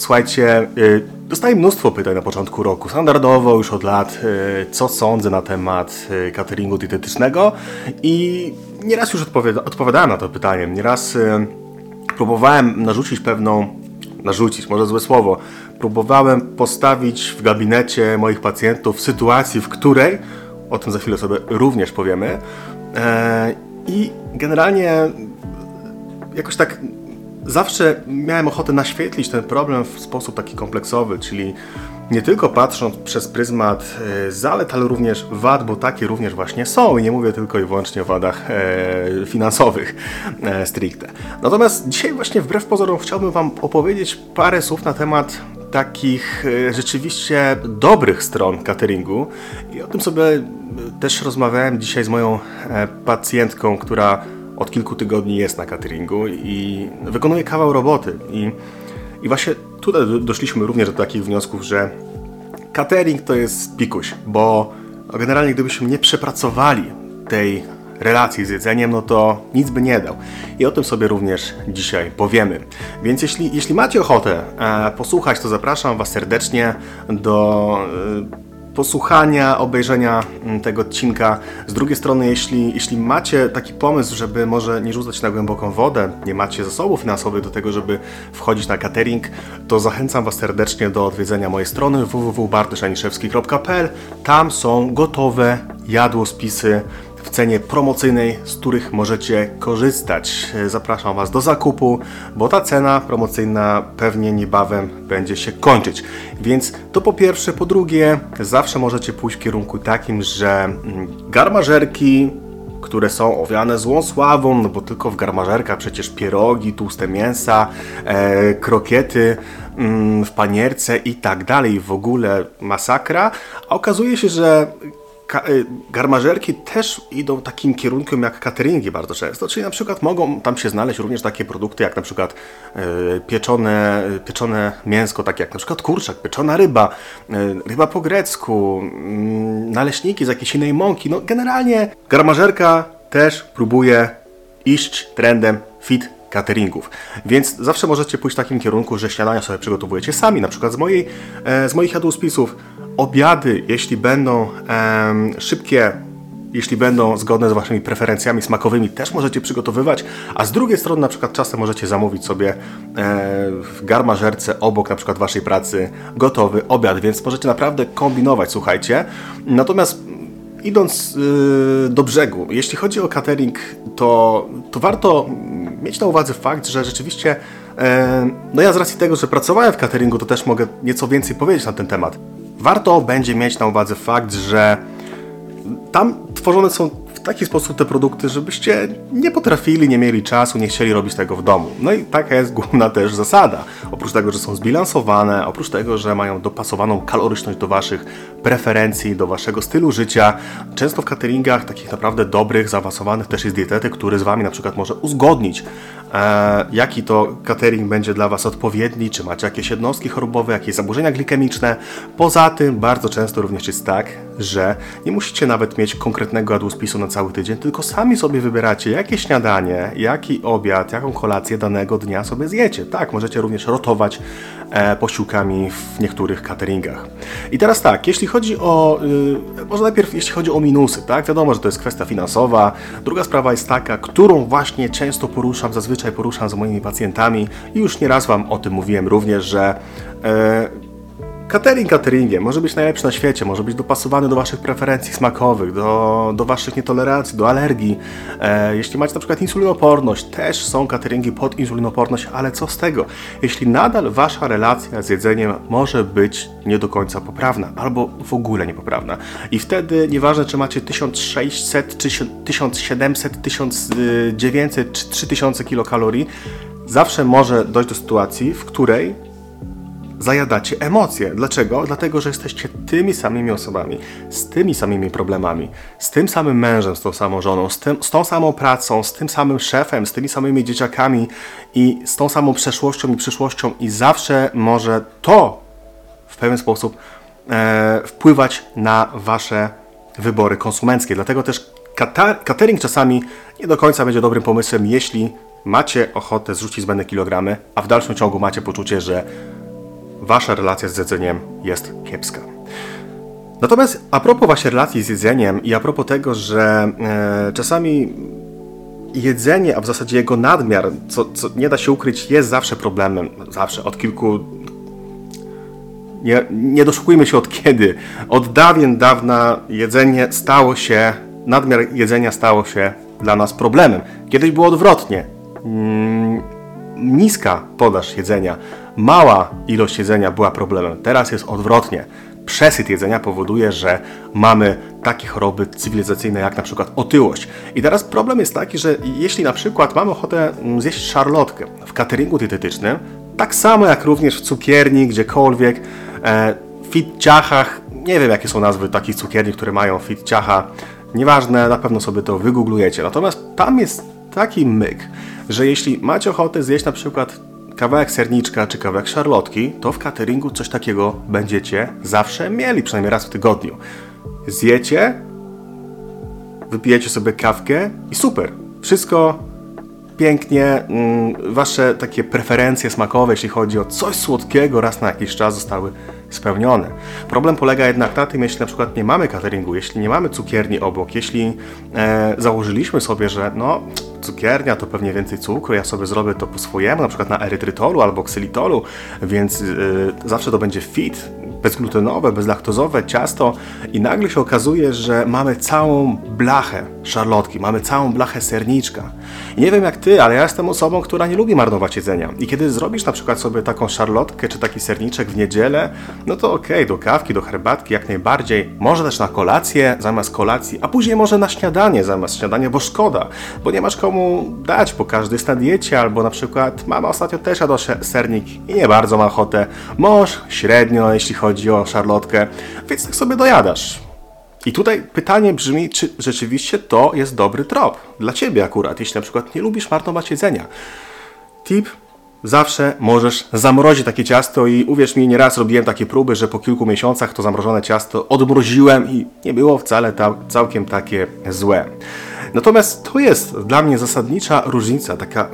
Słuchajcie, y, dostaję mnóstwo pytań na początku roku, standardowo już od lat, y, co sądzę na temat y, cateringu dietetycznego i nieraz już odpowiada odpowiadałem na to pytanie. Nieraz próbowałem narzucić pewną, narzucić, może złe słowo, próbowałem postawić w gabinecie moich pacjentów sytuacji, w której, o tym za chwilę sobie również powiemy, e, i generalnie jakoś tak zawsze miałem ochotę naświetlić ten problem w sposób taki kompleksowy, czyli nie tylko patrząc przez pryzmat e, zalet, ale również wad, bo takie również właśnie są i nie mówię tylko i wyłącznie o wadach e, finansowych e, stricte. Natomiast dzisiaj właśnie wbrew pozorom chciałbym Wam opowiedzieć parę słów na temat takich rzeczywiście dobrych stron cateringu i o tym sobie też rozmawiałem dzisiaj z moją pacjentką, która od kilku tygodni jest na cateringu i wykonuje kawał roboty. I, i właśnie tutaj doszliśmy również do takich wniosków, że catering to jest pikuś, bo generalnie gdybyśmy nie przepracowali tej relacji z jedzeniem, no to nic by nie dał. I o tym sobie również dzisiaj powiemy. Więc jeśli, jeśli macie ochotę e, posłuchać, to zapraszam Was serdecznie do e, posłuchania, obejrzenia mm, tego odcinka. Z drugiej strony, jeśli, jeśli macie taki pomysł, żeby może nie rzucać na głęboką wodę, nie macie zasobów finansowych do tego, żeby wchodzić na catering, to zachęcam Was serdecznie do odwiedzenia mojej strony www.bartoszaniszewski.pl. Tam są gotowe jadłospisy w cenie promocyjnej, z których możecie korzystać. Zapraszam Was do zakupu, bo ta cena promocyjna pewnie niebawem będzie się kończyć. Więc to po pierwsze. Po drugie, zawsze możecie pójść w kierunku takim, że mm, garmażerki, które są owiane złą sławą, no bo tylko w garmażerkach przecież pierogi, tłuste mięsa, e, krokiety mm, w panierce i tak dalej, w ogóle masakra. A okazuje się, że garmażerki też idą takim kierunkiem jak cateringi bardzo często, czyli na przykład mogą tam się znaleźć również takie produkty jak na przykład y, pieczone, pieczone mięsko, takie jak na przykład kurczak, pieczona ryba, y, ryba po grecku, mm, naleśniki z jakiejś innej mąki. No generalnie garmażerka też próbuje iść trendem fit cateringów. Więc zawsze możecie pójść w takim kierunku, że śniadania sobie przygotowujecie sami, na przykład z, mojej, e, z moich jadłospisów obiady, jeśli będą szybkie, jeśli będą zgodne z Waszymi preferencjami smakowymi, też możecie przygotowywać, a z drugiej strony na przykład czasem możecie zamówić sobie e, w garmażerce obok na przykład Waszej pracy gotowy obiad, więc możecie naprawdę kombinować, słuchajcie. Natomiast idąc yy, do brzegu, jeśli chodzi o catering, to, to warto mieć na uwadze fakt, że rzeczywiście, no ja z racji tego, że pracowałem w cateringu, to też mogę nieco więcej powiedzieć na ten temat. Warto będzie mieć na uwadze fakt, że tam tworzone są taki sposób te produkty, żebyście nie potrafili, nie mieli czasu, nie chcieli robić tego w domu. No i taka jest główna też zasada. Oprócz tego, że są zbilansowane, oprócz tego, że mają dopasowaną kaloryczność do Waszych preferencji, do Waszego stylu życia, często w cateringach takich naprawdę dobrych, zaawansowanych też jest dietety, który z Wami na przykład może uzgodnić, e, jaki to catering będzie dla Was odpowiedni, czy macie jakieś jednostki chorobowe, jakieś zaburzenia glikemiczne. Poza tym bardzo często również jest tak, że nie musicie nawet mieć konkretnego jadłospisu na cały tydzień, tylko sami sobie wybieracie, jakie śniadanie, jaki obiad, jaką kolację danego dnia sobie zjecie. Tak, możecie również rotować e, posiłkami w niektórych cateringach. I teraz tak, jeśli chodzi o, y, może najpierw jeśli chodzi o minusy, tak, wiadomo, że to jest kwestia finansowa. Druga sprawa jest taka, którą właśnie często poruszam, zazwyczaj poruszam z moimi pacjentami i już nieraz Wam o tym mówiłem również, że e, Catering cateringiem może być najlepszy na świecie, może być dopasowany do Waszych preferencji smakowych, do, do Waszych nietolerancji, do alergii. E, jeśli macie na przykład insulinoporność, też są cateringi pod insulinoporność, ale co z tego? Jeśli nadal Wasza relacja z jedzeniem może być nie do końca poprawna, albo w ogóle niepoprawna. I wtedy nieważne, czy macie 1600, czy 1700, 1900 czy 3000 kilokalorii, zawsze może dojść do sytuacji, w której zajadacie emocje. Dlaczego? Dlatego, że jesteście tymi samymi osobami, z tymi samymi problemami, z tym samym mężem, z tą samą żoną, z, tym, z tą samą pracą, z tym samym szefem, z tymi samymi dzieciakami i z tą samą przeszłością i przyszłością i zawsze może to w pewien sposób e, wpływać na wasze wybory konsumenckie. Dlatego też catering czasami nie do końca będzie dobrym pomysłem, jeśli macie ochotę zrzucić zbędne kilogramy, a w dalszym ciągu macie poczucie, że wasza relacja z jedzeniem jest kiepska. Natomiast a propos właśnie relacji z jedzeniem i a propos tego, że e, czasami jedzenie, a w zasadzie jego nadmiar, co, co nie da się ukryć, jest zawsze problemem. Zawsze, od kilku. Nie, nie doszukujmy się od kiedy. Od dawien dawna jedzenie stało się, nadmiar jedzenia stało się dla nas problemem. Kiedyś było odwrotnie. Mm, niska podaż jedzenia, mała ilość jedzenia była problemem. Teraz jest odwrotnie przesyt jedzenia powoduje, że mamy takie choroby cywilizacyjne jak na przykład otyłość. I teraz problem jest taki, że jeśli na przykład mamy ochotę mm, zjeść szarlotkę w cateringu dietetycznym, tak samo jak również w cukierni, gdziekolwiek, e, fit ciachach, nie wiem jakie są nazwy takich cukierni, które mają fit ciacha, nieważne, na pewno sobie to wygooglujecie. Natomiast tam jest taki myk, że jeśli macie ochotę zjeść na przykład kawałek serniczka czy kawałek szarlotki, to w cateringu coś takiego będziecie zawsze mieli, przynajmniej raz w tygodniu. Zjecie, wypijecie sobie kawkę i super. Wszystko pięknie, mm, wasze takie preferencje smakowe, jeśli chodzi o coś słodkiego, raz na jakiś czas zostały spełnione. Problem polega jednak na tym, jeśli na przykład nie mamy cateringu, jeśli nie mamy cukierni obok, jeśli e, założyliśmy sobie, że no cukiernia to pewnie więcej cukru, ja sobie zrobię to po swojemu, na przykład na erytrytolu albo ksylitolu, więc y, zawsze to będzie fit, bezglutenowe, bezlaktozowe ciasto i nagle się okazuje, że mamy całą blachę szarlotki, mamy całą blachę serniczka. I nie wiem jak ty, ale ja jestem osobą, która nie lubi marnować jedzenia. I kiedy zrobisz na przykład sobie taką szarlotkę czy taki serniczek w niedzielę, no to okej, okay, do kawki, do herbatki jak najbardziej. Może też na kolację zamiast kolacji, a później może na śniadanie zamiast śniadania, bo szkoda, bo nie masz komu dać, bo każdy jest na diecie, albo na przykład mama ostatnio też jadła sernik i nie bardzo ma ochotę. Mąż średnio, jeśli chodzi o szarlotkę, więc tak sobie dojadasz. I tutaj pytanie brzmi, czy rzeczywiście to jest dobry trop dla ciebie akurat, jeśli na przykład nie lubisz marnować jedzenia. Tip Zawsze możesz zamrozić takie ciasto i uwierz mi, nieraz robiłem takie próby, że po kilku miesiącach to zamrożone ciasto odmroziłem i nie było wcale ta, całkiem takie złe. Natomiast to jest dla mnie zasadnicza różnica, taka,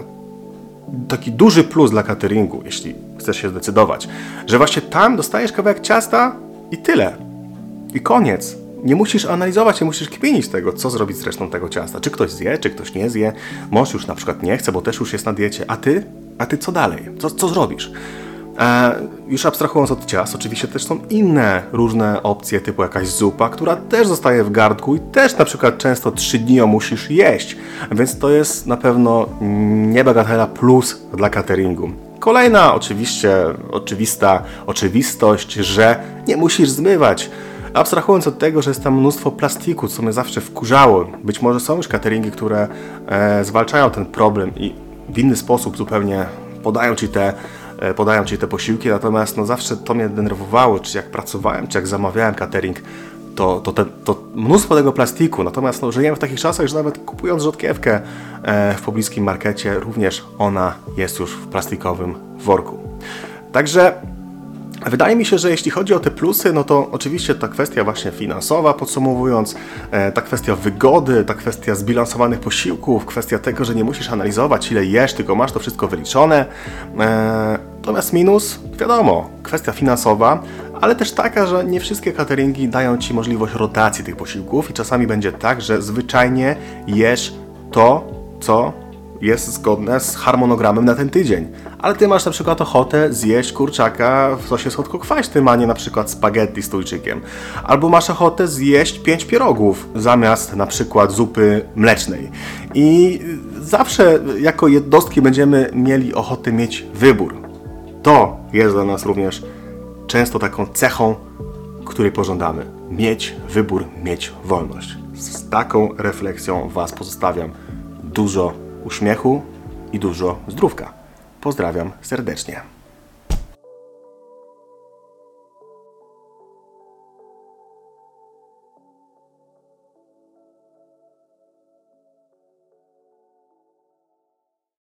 taki duży plus dla cateringu, jeśli chcesz się zdecydować, że właśnie tam dostajesz kawałek ciasta i tyle. I koniec. Nie musisz analizować, nie musisz kminić tego, co zrobić z resztą tego ciasta. Czy ktoś zje, czy ktoś nie zje. Mąż już na przykład nie chce, bo też już jest na diecie. A ty? A ty co dalej? Co, co zrobisz? E, już abstrahując od ciast, oczywiście też są inne różne opcje, typu jakaś zupa, która też zostaje w gardku i też na przykład często 3 dni ją musisz jeść, więc to jest na pewno niebagatela plus dla cateringu. Kolejna oczywiście oczywista oczywistość, że nie musisz zmywać. Abstrahując od tego, że jest tam mnóstwo plastiku, co mnie zawsze wkurzało. Być może są już cateringi, które e, zwalczają ten problem i w inny sposób zupełnie podają ci te e, podają ci te posiłki, natomiast no zawsze to mnie denerwowało, czy jak pracowałem, czy jak zamawiałem catering, to, to, te, to mnóstwo tego plastiku. Natomiast no, żyjemy w takich czasach, że nawet kupując rzodkiewkę e, w pobliskim markecie, również ona jest już w plastikowym worku. Także Wydaje mi się, że jeśli chodzi o te plusy, no to oczywiście ta kwestia właśnie finansowa, podsumowując, e, ta kwestia wygody, ta kwestia zbilansowanych posiłków, kwestia tego, że nie musisz analizować ile jesz, tylko masz to wszystko wyliczone. E, natomiast minus, wiadomo, kwestia finansowa, ale też taka, że nie wszystkie cateringi dają Ci możliwość rotacji tych posiłków i czasami będzie tak, że zwyczajnie jesz to, co jest zgodne z harmonogramem na ten tydzień. Ale ty masz na przykład ochotę zjeść kurczaka w sosie słodko-kwaśnym, a nie na przykład spaghetti z tuńczykiem. Albo masz ochotę zjeść pięć pierogów zamiast na przykład zupy mlecznej. I zawsze jako jednostki będziemy mieli ochotę mieć wybór. To jest dla nas również często taką cechą, której pożądamy. Mieć wybór, mieć wolność. Z taką refleksją Was pozostawiam. Dużo uśmiechu i dużo zdrówka. Pozdrawiam serdecznie.